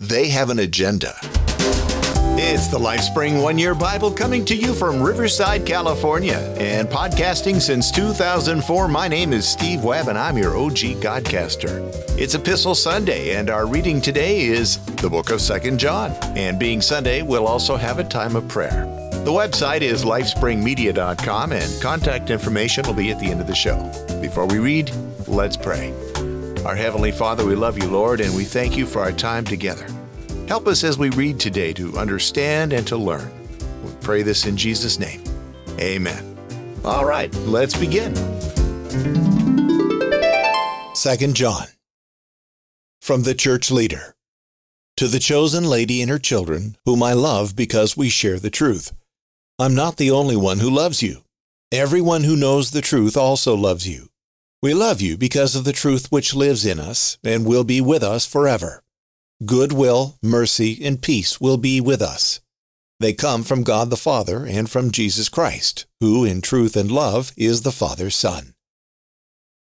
they have an agenda. It's the LifeSpring One Year Bible coming to you from Riverside, California, and podcasting since 2004. My name is Steve Webb, and I'm your OG Godcaster. It's Epistle Sunday, and our reading today is the book of Second John. And being Sunday, we'll also have a time of prayer. The website is lifespringmedia.com, and contact information will be at the end of the show. Before we read, let's pray. Our Heavenly Father, we love you, Lord, and we thank you for our time together. Help us as we read today to understand and to learn. We pray this in Jesus' name. Amen. All right, let's begin. 2 John. From the church leader. To the chosen lady and her children, whom I love because we share the truth. I'm not the only one who loves you. Everyone who knows the truth also loves you. We love you because of the truth which lives in us and will be with us forever goodwill, mercy, and peace will be with us. They come from God the Father and from Jesus Christ, who in truth and love is the Father's Son.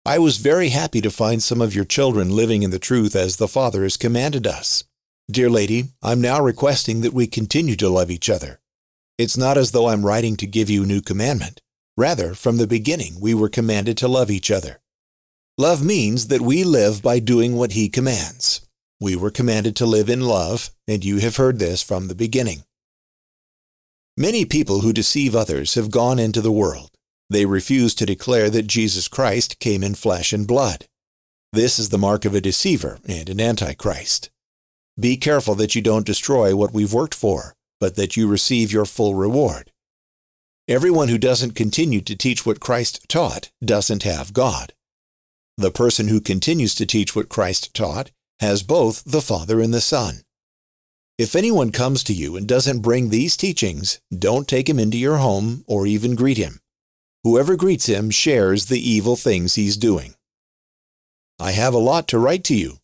I was very happy to find some of your children living in the truth as the Father has commanded us. Dear lady, I'm now requesting that we continue to love each other. It's not as though I'm writing to give you a new commandment. Rather, from the beginning, we were commanded to love each other. Love means that we live by doing what He commands. We were commanded to live in love, and you have heard this from the beginning. Many people who deceive others have gone into the world. They refuse to declare that Jesus Christ came in flesh and blood. This is the mark of a deceiver and an antichrist. Be careful that you don't destroy what we've worked for, but that you receive your full reward. Everyone who doesn't continue to teach what Christ taught doesn't have God. The person who continues to teach what Christ taught has both the Father and the Son. If anyone comes to you and doesn't bring these teachings, don't take him into your home or even greet him. Whoever greets him shares the evil things he's doing. I have a lot to write to you.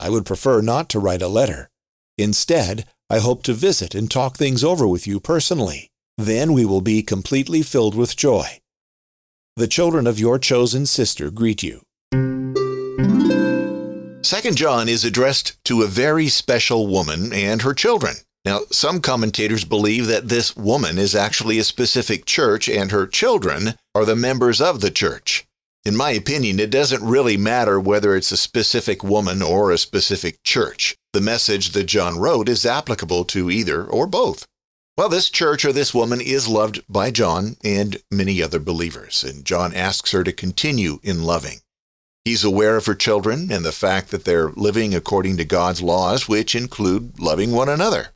I would prefer not to write a letter. Instead, I hope to visit and talk things over with you personally. Then we will be completely filled with joy. The children of your chosen sister greet you. Second John is addressed to a very special woman and her children. Now, some commentators believe that this woman is actually a specific church and her children are the members of the church. In my opinion, it doesn't really matter whether it's a specific woman or a specific church. The message that John wrote is applicable to either or both. Well, this church or this woman is loved by John and many other believers, and John asks her to continue in loving. He's aware of her children and the fact that they're living according to God's laws, which include loving one another.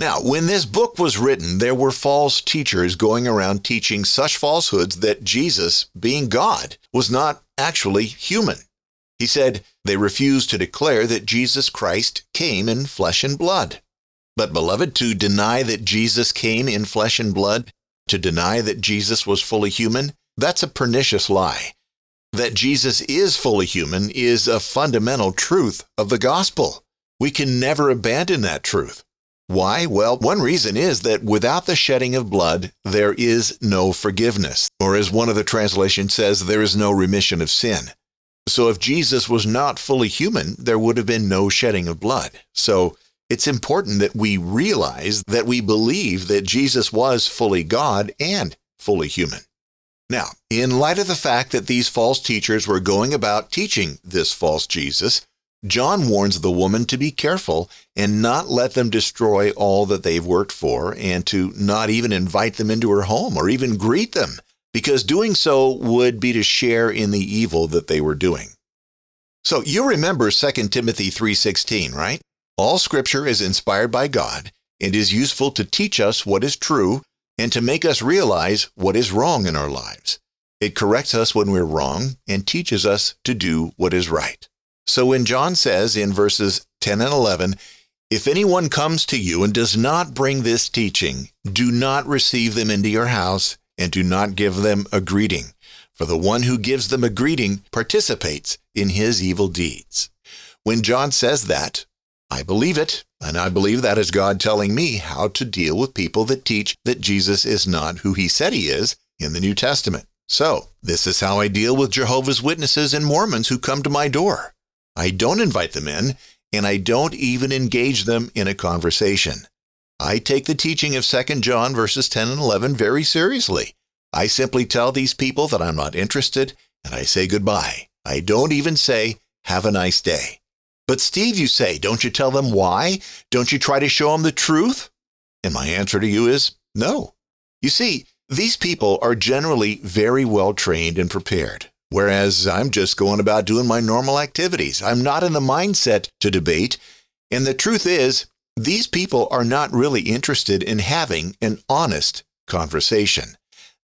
Now, when this book was written, there were false teachers going around teaching such falsehoods that Jesus, being God, was not actually human. He said they refused to declare that Jesus Christ came in flesh and blood. But, beloved, to deny that Jesus came in flesh and blood, to deny that Jesus was fully human, that's a pernicious lie that Jesus is fully human is a fundamental truth of the gospel. We can never abandon that truth. Why? Well, one reason is that without the shedding of blood, there is no forgiveness. Or as one of the translations says, there is no remission of sin. So if Jesus was not fully human, there would have been no shedding of blood. So it's important that we realize that we believe that Jesus was fully God and fully human. Now, in light of the fact that these false teachers were going about teaching this false Jesus, John warns the woman to be careful and not let them destroy all that they've worked for and to not even invite them into her home or even greet them, because doing so would be to share in the evil that they were doing. So you remember 2 Timothy 3:16, right? All scripture is inspired by God and is useful to teach us what is true and to make us realize what is wrong in our lives. It corrects us when we're wrong and teaches us to do what is right. So when John says in verses 10 and 11, if anyone comes to you and does not bring this teaching, do not receive them into your house and do not give them a greeting. For the one who gives them a greeting participates in his evil deeds. When John says that, I believe it, and I believe that is God telling me how to deal with people that teach that Jesus is not who he said he is in the New Testament. So, this is how I deal with Jehovah's Witnesses and Mormons who come to my door. I don't invite them in, and I don't even engage them in a conversation. I take the teaching of 2 John verses 10 and 11 very seriously. I simply tell these people that I'm not interested and I say goodbye. I don't even say, have a nice day. But Steve, you say, don't you tell them why? Don't you try to show them the truth? And my answer to you is no. You see, these people are generally very well trained and prepared, whereas I'm just going about doing my normal activities. I'm not in the mindset to debate. And the truth is, these people are not really interested in having an honest conversation.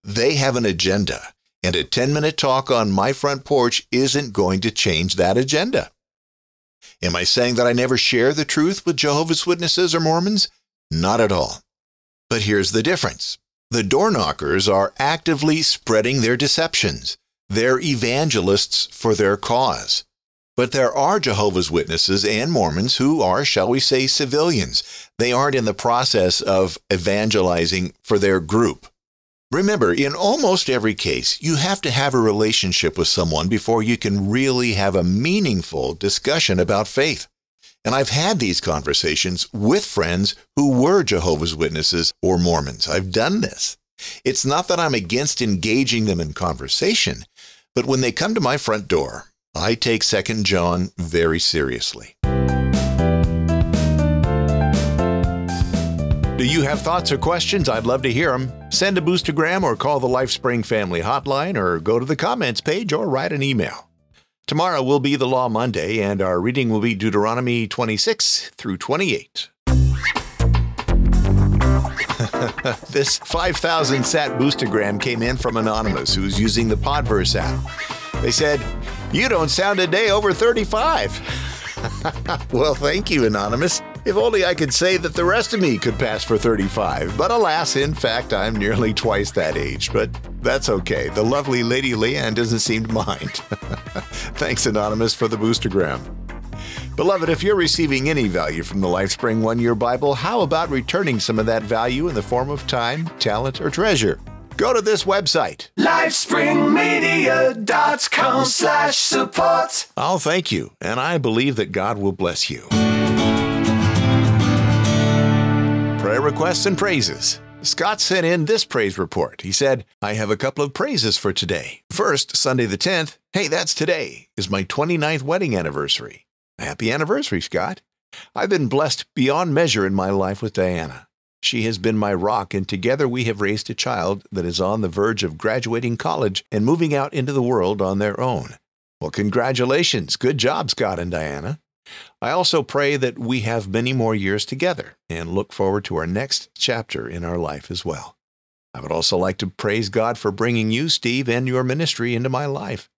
They have an agenda, and a 10 minute talk on my front porch isn't going to change that agenda. Am I saying that I never share the truth with Jehovah's Witnesses or Mormons? Not at all. But here's the difference the door knockers are actively spreading their deceptions. They're evangelists for their cause. But there are Jehovah's Witnesses and Mormons who are, shall we say, civilians. They aren't in the process of evangelizing for their group. Remember, in almost every case, you have to have a relationship with someone before you can really have a meaningful discussion about faith. And I've had these conversations with friends who were Jehovah's Witnesses or Mormons. I've done this. It's not that I'm against engaging them in conversation, but when they come to my front door, I take 2 John very seriously. Do you have thoughts or questions? I'd love to hear them. Send a boostergram or call the LifeSpring Family Hotline or go to the comments page or write an email. Tomorrow will be the Law Monday, and our reading will be Deuteronomy 26 through 28. this 5,000 sat boostergram came in from Anonymous, who's using the Podverse app. They said, You don't sound a day over 35. well, thank you, Anonymous. If only I could say that the rest of me could pass for 35, but alas, in fact, I'm nearly twice that age. But that's okay. The lovely Lady Leanne doesn't seem to mind. Thanks, Anonymous, for the boostergram. Beloved, if you're receiving any value from the LifeSpring One Year Bible, how about returning some of that value in the form of time, talent, or treasure? Go to this website, lifespringmedia.com slash support. I'll thank you, and I believe that God will bless you. Prayer requests and praises. Scott sent in this praise report. He said, I have a couple of praises for today. First, Sunday the 10th, hey, that's today, is my 29th wedding anniversary. Happy anniversary, Scott. I've been blessed beyond measure in my life with Diana. She has been my rock, and together we have raised a child that is on the verge of graduating college and moving out into the world on their own. Well, congratulations. Good job, Scott and Diana. I also pray that we have many more years together and look forward to our next chapter in our life as well. I would also like to praise God for bringing you, Steve, and your ministry into my life.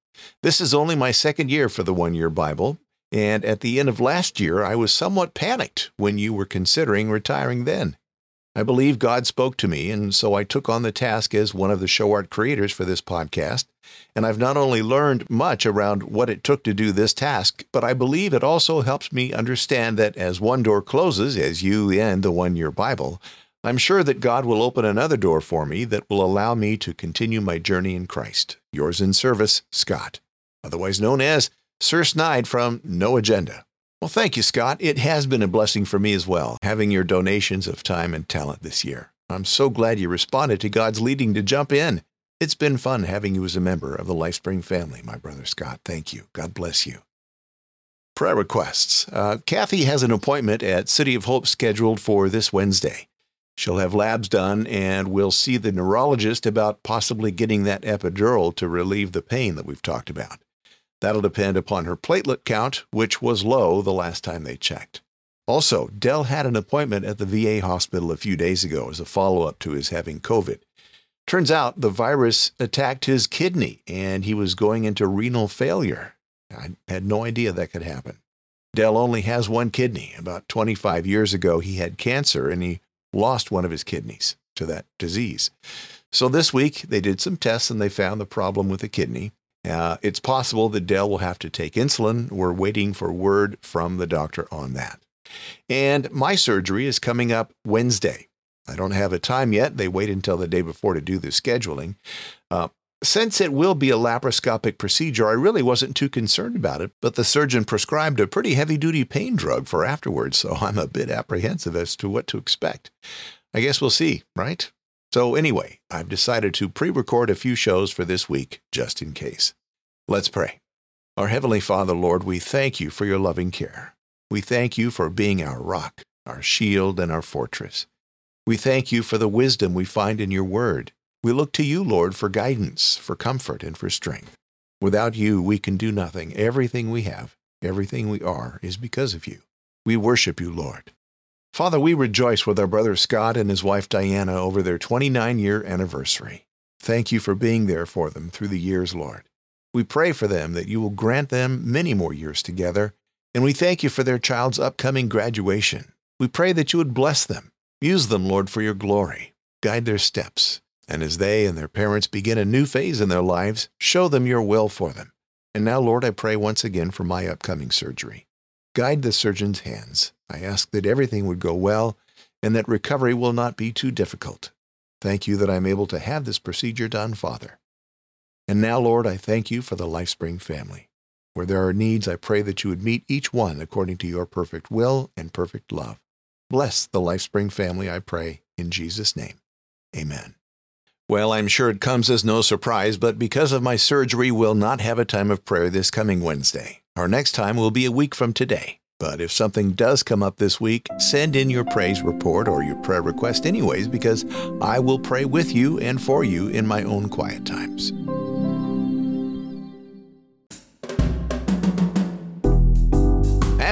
This is only my second year for the One Year Bible, and at the end of last year, I was somewhat panicked when you were considering retiring then. I believe God spoke to me, and so I took on the task as one of the show art creators for this podcast. And I've not only learned much around what it took to do this task, but I believe it also helps me understand that as one door closes, as you end the one year Bible, I'm sure that God will open another door for me that will allow me to continue my journey in Christ. Yours in service, Scott, otherwise known as Sir Snide from No Agenda. Well, thank you, Scott. It has been a blessing for me as well, having your donations of time and talent this year. I'm so glad you responded to God's leading to jump in. It's been fun having you as a member of the LifeSpring family, my brother Scott. Thank you. God bless you. Prayer requests. Uh, Kathy has an appointment at City of Hope scheduled for this Wednesday. She'll have labs done and we'll see the neurologist about possibly getting that epidural to relieve the pain that we've talked about. That'll depend upon her platelet count, which was low the last time they checked. Also, Dell had an appointment at the VA hospital a few days ago as a follow up to his having COVID. Turns out the virus attacked his kidney and he was going into renal failure. I had no idea that could happen. Dell only has one kidney. About 25 years ago, he had cancer and he lost one of his kidneys to that disease. So this week, they did some tests and they found the problem with the kidney. Uh, it's possible that Dell will have to take insulin. We're waiting for word from the doctor on that. And my surgery is coming up Wednesday. I don't have a time yet. They wait until the day before to do the scheduling. Uh, Since it will be a laparoscopic procedure, I really wasn't too concerned about it, but the surgeon prescribed a pretty heavy duty pain drug for afterwards, so I'm a bit apprehensive as to what to expect. I guess we'll see, right? So, anyway, I've decided to pre record a few shows for this week, just in case. Let's pray. Our Heavenly Father, Lord, we thank you for your loving care. We thank you for being our rock, our shield, and our fortress. We thank you for the wisdom we find in your word. We look to you, Lord, for guidance, for comfort, and for strength. Without you, we can do nothing. Everything we have, everything we are, is because of you. We worship you, Lord. Father, we rejoice with our brother Scott and his wife Diana over their 29 year anniversary. Thank you for being there for them through the years, Lord. We pray for them that you will grant them many more years together, and we thank you for their child's upcoming graduation. We pray that you would bless them. Use them, Lord, for your glory. Guide their steps. And as they and their parents begin a new phase in their lives, show them your will for them. And now, Lord, I pray once again for my upcoming surgery. Guide the surgeon's hands. I ask that everything would go well and that recovery will not be too difficult. Thank you that I'm able to have this procedure done, Father. And now, Lord, I thank you for the LifeSpring family. Where there are needs, I pray that you would meet each one according to your perfect will and perfect love. Bless the LifeSpring family, I pray, in Jesus' name. Amen. Well, I'm sure it comes as no surprise, but because of my surgery, we'll not have a time of prayer this coming Wednesday. Our next time will be a week from today. But if something does come up this week, send in your praise report or your prayer request, anyways, because I will pray with you and for you in my own quiet times.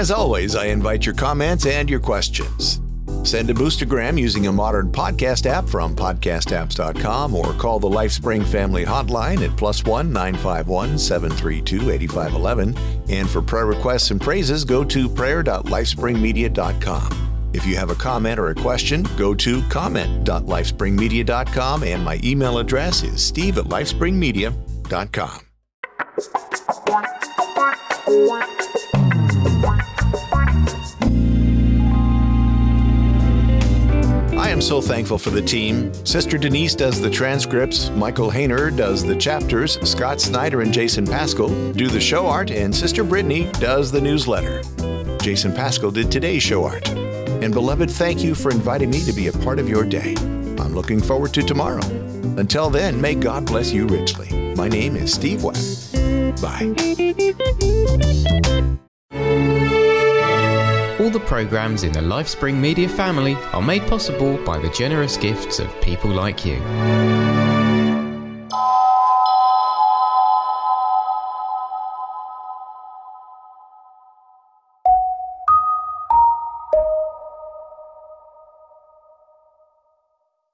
As always, I invite your comments and your questions. Send a boostergram using a modern podcast app from podcastapps.com or call the LifeSpring Family Hotline at plus one 951 732 8511. And for prayer requests and praises, go to prayer.lifespringmedia.com. If you have a comment or a question, go to comment.lifespringmedia.com and my email address is steve at lifespringmedia.com. am so thankful for the team. Sister Denise does the transcripts, Michael Haner does the chapters, Scott Snider and Jason Paschall do the show art, and Sister Brittaney does the newsletter. Jason Paschall did today's show art. And beloved, thank you for inviting me to be a part of your day. I'm looking forward to tomorrow. Until then, may God bless you richly. My name is Steve Webb. Bye. All the programs in the LifeSpring Media family are made possible by the generous gifts of people like you.